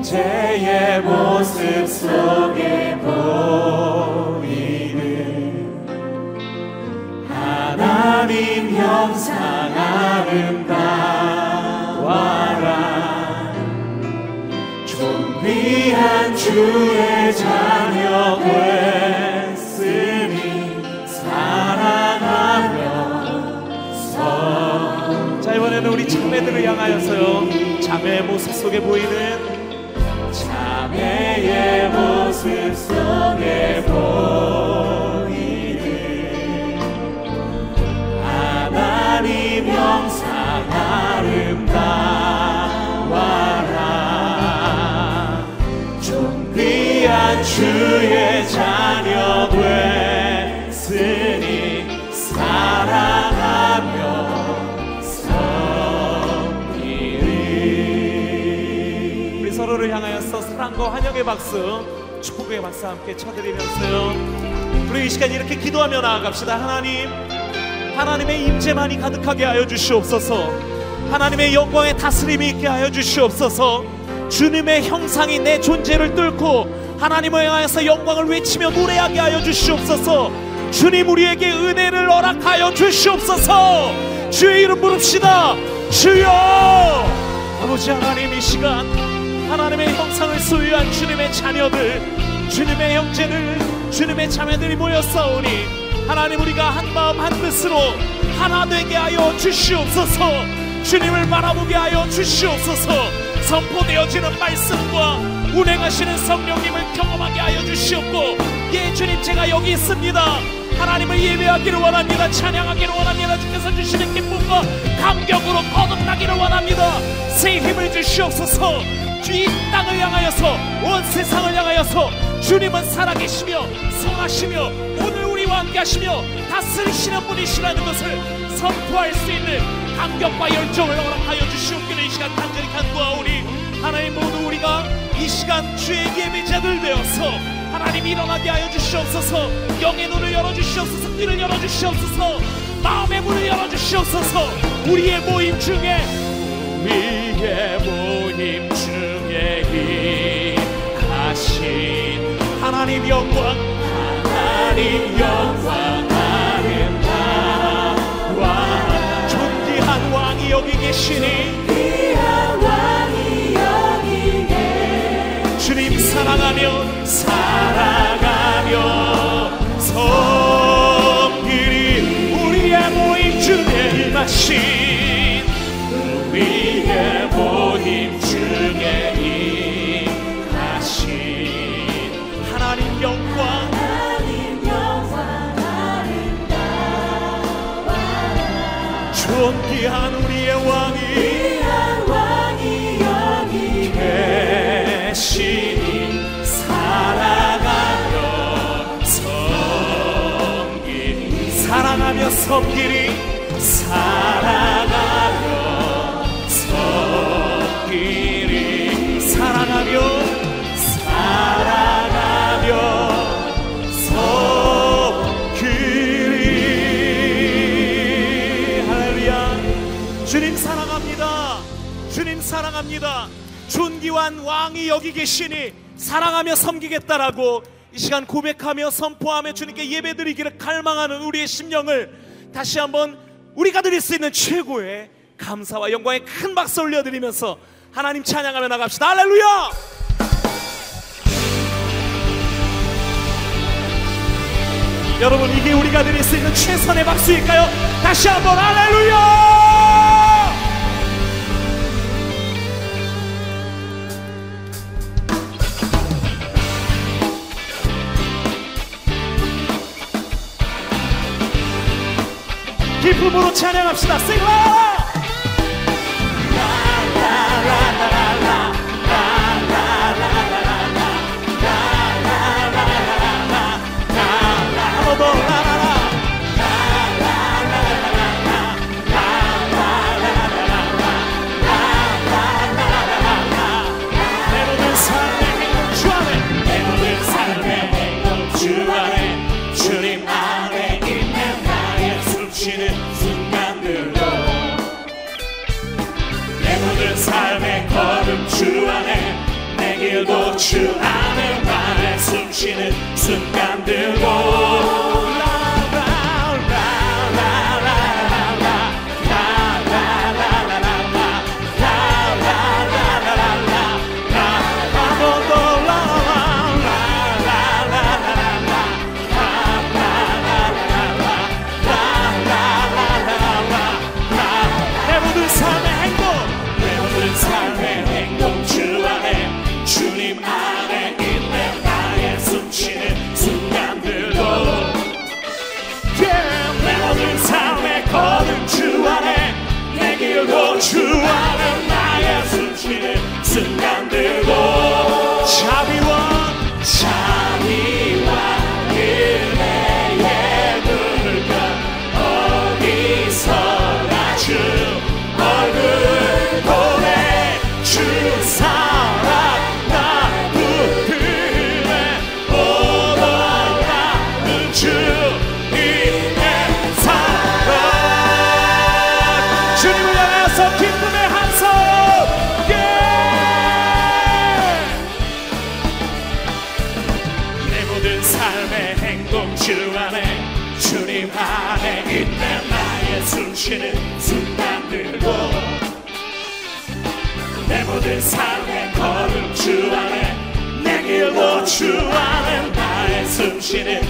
존재의 모습 속에 보이는 하나님 형상 아름다워라. 존귀한 주의 자녀 됐으니 사랑하며 자 이번에는 우리 자매들을 향하여서요. 자매의 모습 속에 보이는 주의 자녀 됐으니 사랑하며 섬기리. 우리 서로를 향하여서 사랑과 환영의 박수 축복의 박수 함께 쳐드리면서요. 우리 이 시간 이렇게 기도하며 나아갑시다. 하나님 하나님의 임재만이 가득하게 하여 주시옵소서. 하나님의 영광의 다스림이 있게 하여 주시옵소서. 주님의 형상이 내 존재를 뚫고 하나님을 향해서 영광을 외치며 노래하게 하여 주시옵소서. 주님 우리에게 은혜를 허락하여 주시옵소서. 주의 이름 부릅시다. 주여! 아버지 하나님 이 시간 하나님의 형상을 소유한 주님의 자녀들 주님의 형제들 주님의 자매들이 모였사오니 하나님 우리가 한 마음 한 뜻으로 하나 되게 하여 주시옵소서. 주님을 바라보게 하여 주시옵소서. 선포되어지는 말씀과 운행하시는 성령님을 경험하게 하여 주시옵고 예 주님 제가 여기 있습니다. 하나님을 예배하기를 원합니다. 찬양하기를 원합니다. 주께서 주시는 기쁨과 감격으로 거듭나기를 원합니다. 새 힘을 주시옵소서. 이 땅을 향하여서 온 세상을 향하여서 주님은 살아계시며 선하시며 오늘 우리와 함께 하시며 다스리시는 분이시라는 것을 선포할 수 있는 감격과 열정을 허락하여 주시옵기를 이 시간 간절히 간구하오니 하나님 모두 우리가 이 시간 주의 예배 자들 되어서 하나님 일어나게 하여 주시옵소서. 영의 눈을 열어주시옵소서. 귀를 열어주시옵소서. 마음의 문을 열어주시옵소서. 우리의 모임 중에 우리의 모임 중에 임하신 하나님 영광 하나님 영광 아름다워 존귀한 왕이 여기 계시니 임하신 우리의 모임 중에 임하신 하나님 영광. 존귀한 우리의 왕이 계시니 사랑하며 섬기리 사랑하며 섬기리. 사랑하며 섬기리. 사랑하며 주님 사랑합니다. 존귀한 왕이 여기 계시니 사랑하며 섬기겠다라고 이 시간 고백하며 선포하며 주님께 예배드리기를 갈망하는 우리의 심령을 다시 한번 우리가 드릴 수 있는 최고의 감사와 영광의 큰 박수 올려드리면서 하나님 찬양하며 나갑시다. 할렐루야! 여러분 이게 우리가 드릴 수 있는 최선의 박수일까요? 다시 한번 할렐루야 기쁨으로 찬양합시다. Sing loud! 걸음 주 안에 나의 숨쉬는 순간들도 나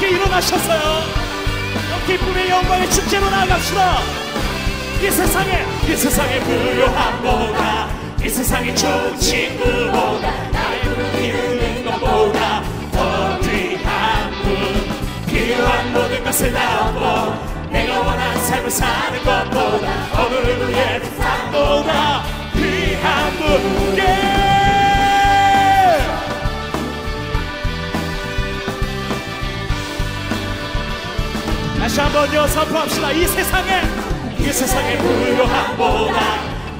함께 일어나셨어요 기쁨의 영광의 축제로 나아갑시다 이 세상에 이 세상의 부요함보다 이 세상의 좋은 친구보다 나의 꿈을 이루는 것보다 더 귀한 분 필요한 모든 것을 나눠 내가 원하는 삶을 사는 것보다 어느 누구의 삶보다 귀한 분 예! 다시 한번요 선포합시다. 이 세상에 이 세상의 부요함보다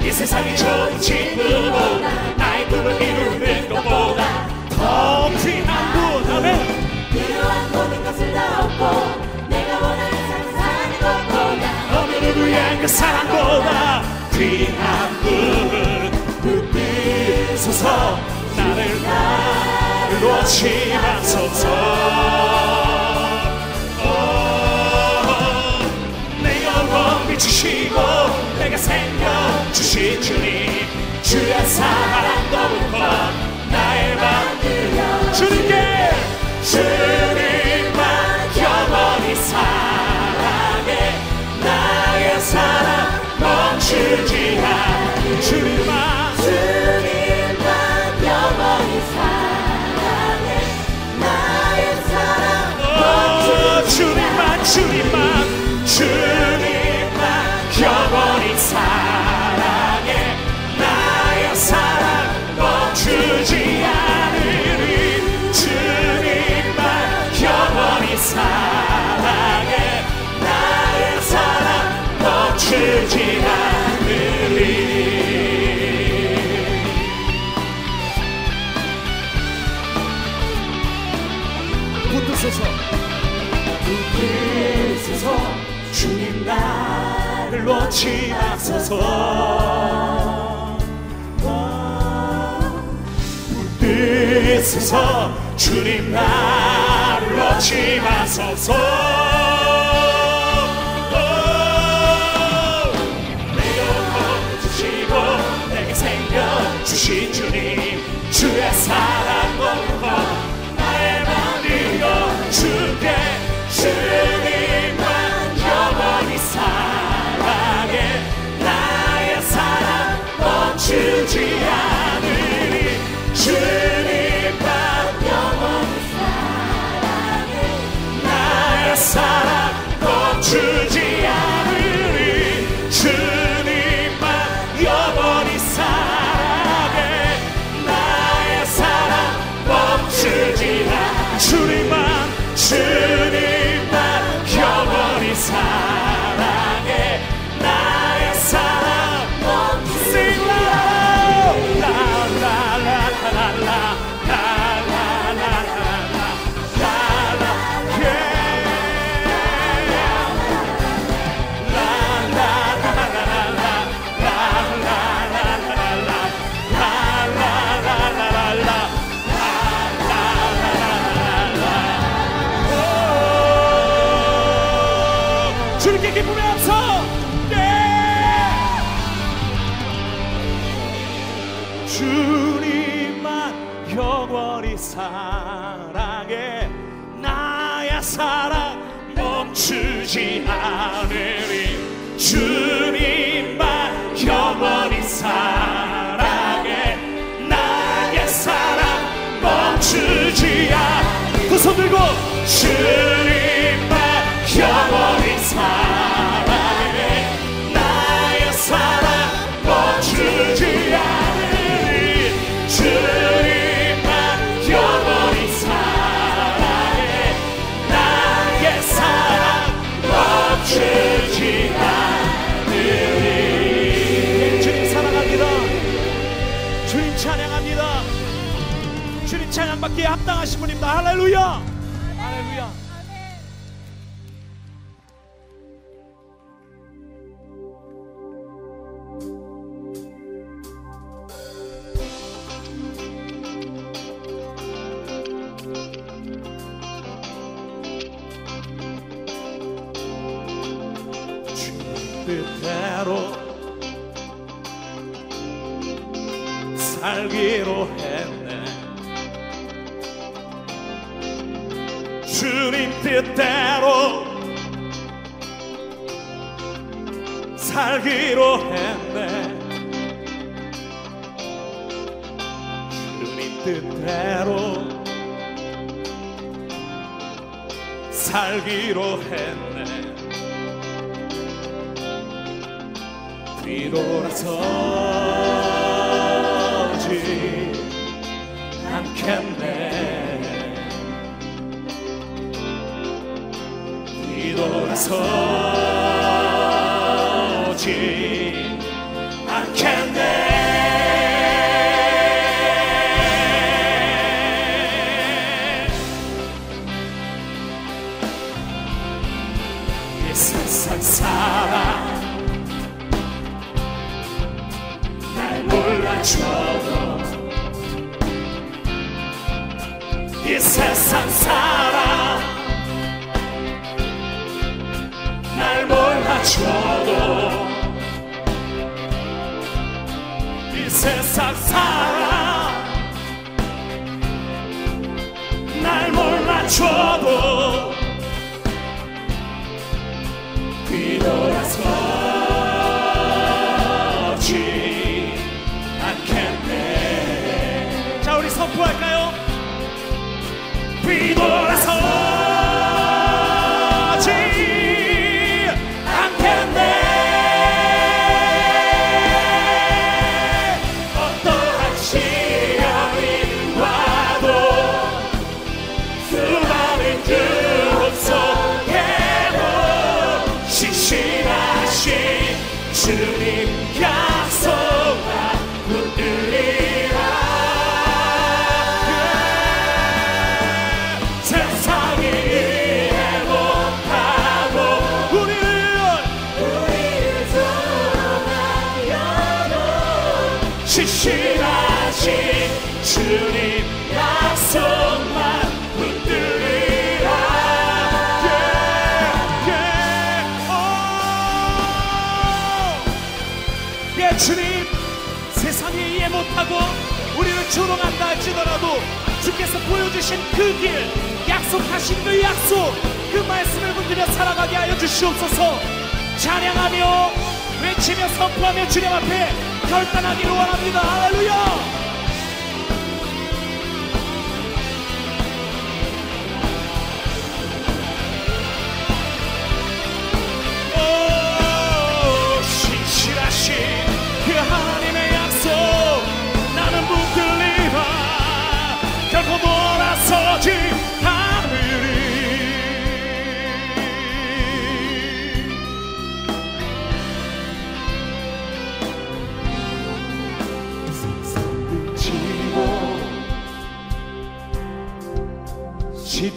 이 세상의 좋은 친구보다 나의 꿈을 이루는 것보다 더 귀한 분 아멘. 필요한 모든 것을 다 얻고 내가 원하는 삶을 사는 것보다 어느 누구의 그 사랑보다 귀한 분 붙드소서. 나를 나를 놓지 마소서 주시고 내가 생명 주신 주님. 주의 사랑 넘을 것 나의 맘 들려 주님께 주님만 영원히 사랑해. 나의 사랑 멈추지 않 주님만. 주님만 영원히 사랑해. 나의 사랑 어, 주님만 주님만. 놓지 마소서. 붙드소서 주님 놓지 마소서. 내가 주시고 내게 생명 주신 주 사랑 멈추지 않으리. 주님만 영원히 사랑해. 나의 사랑 멈추지 않두손 들고 주님만 영원히 사랑해 주님 뜻대로 살기로 했네. 주님 뜻대로 살기로 했네. 뒤돌아서지 않겠네 서지 않겠네 이 세상 사람 몰라줘도 이 세상 사람 날 몰라 줘도 뒤돌 주신 그 길, 약속하신 그 약속, 그 말씀을 붙들며 살아가게 하여 주시옵소서. 찬양하며 외치며 선포하며 주님 앞에 결단하기를 원합니다. 할렐루야! Oh!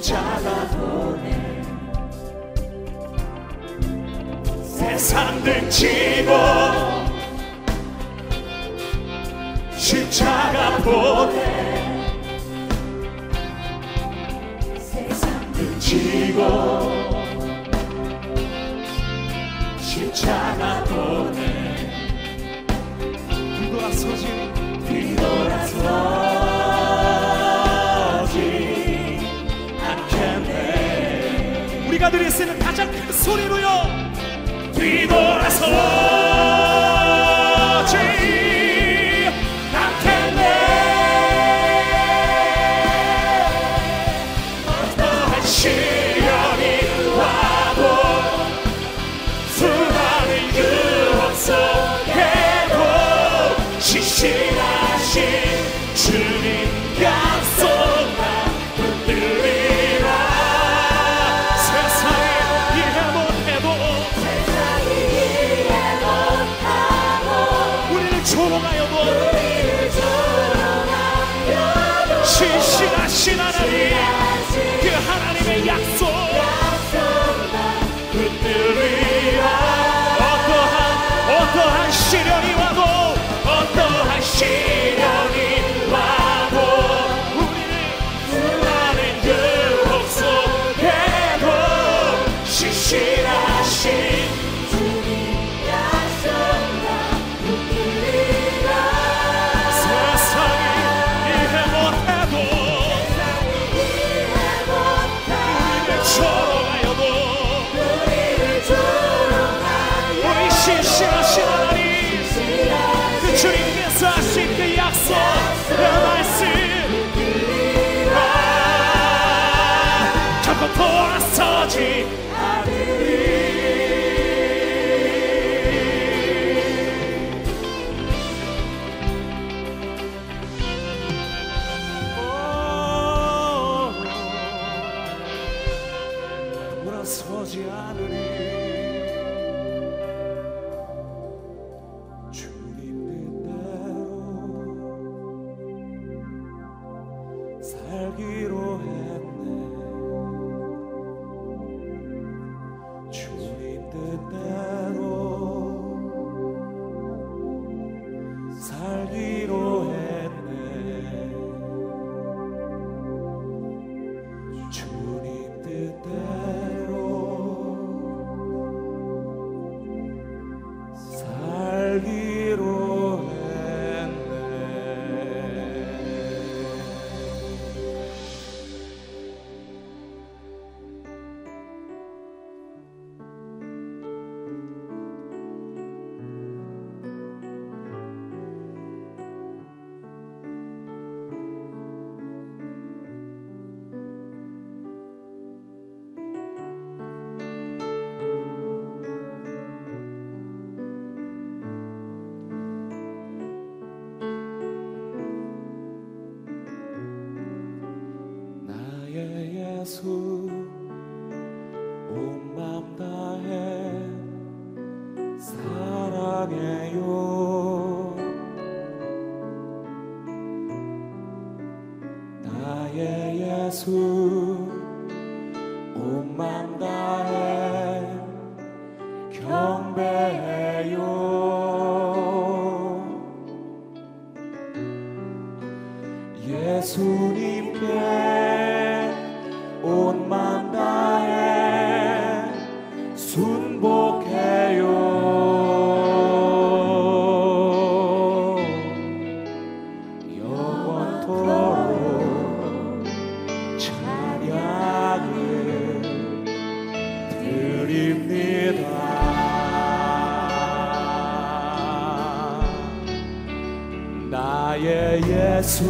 십자가 도네. 세상 등치고 십자가 보내 세상 등치고 십자가 우리가 드릴 수 있는 가장 큰 소리로요. 뒤돌아서. shit, oh shit. 나의 예수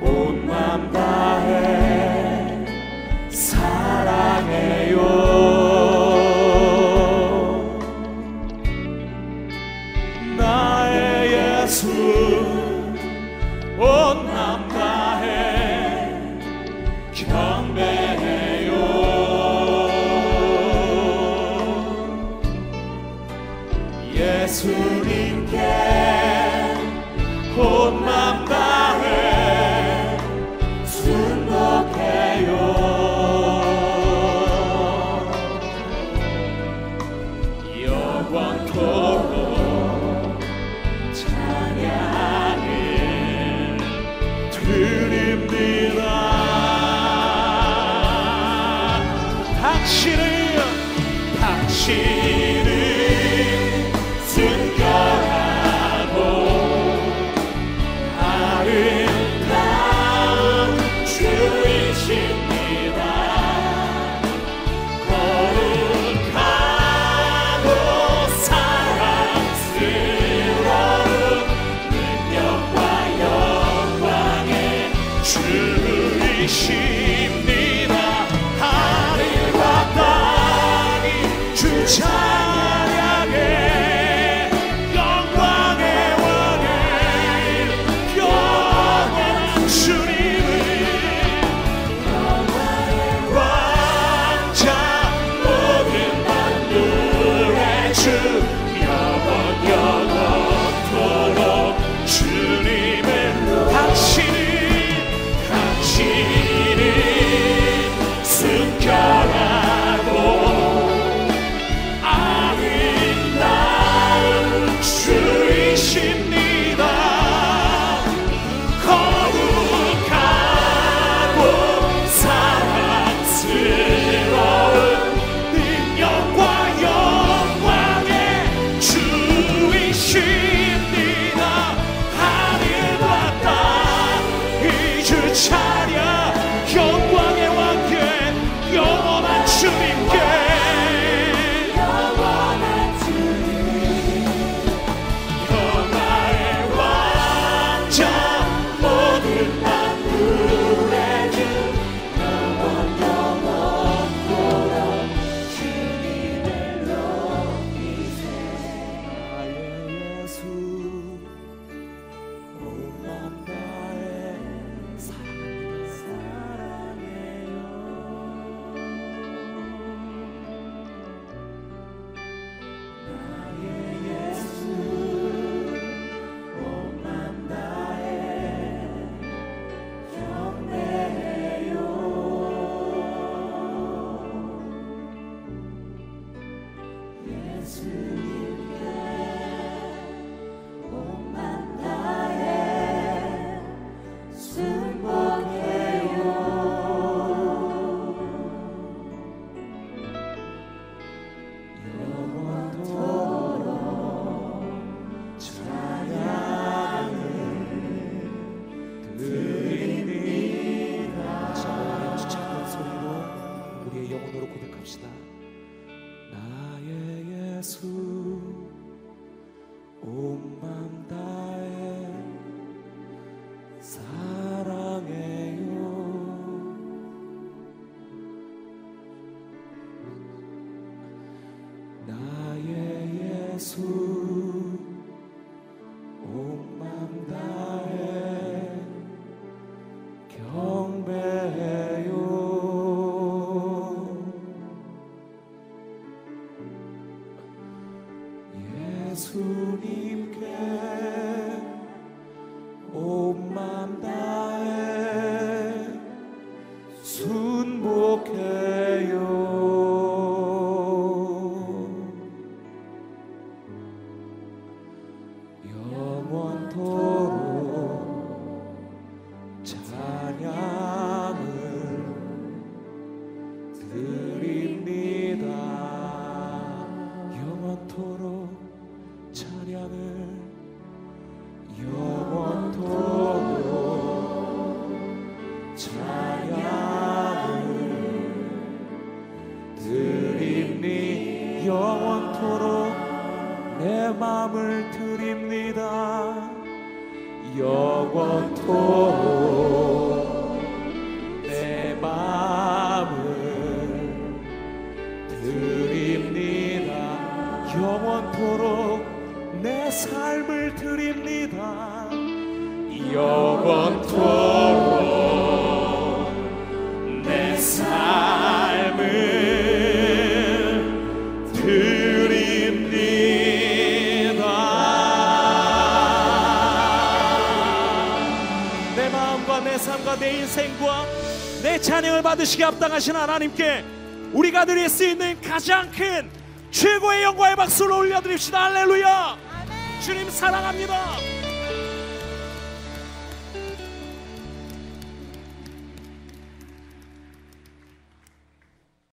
온맘 다해 사랑해요. 다시는 당신. 주님 영원토록 내 마음을 드립니다. 영원토록 내 삶을 드립니다. 영원토록 내 찬양을 받으시게 합당하신 하나님께 우리가 드릴 수 있는 가장 큰 최고의 영광의 박수를 올려드립시다. 할렐루야. 주님 사랑합니다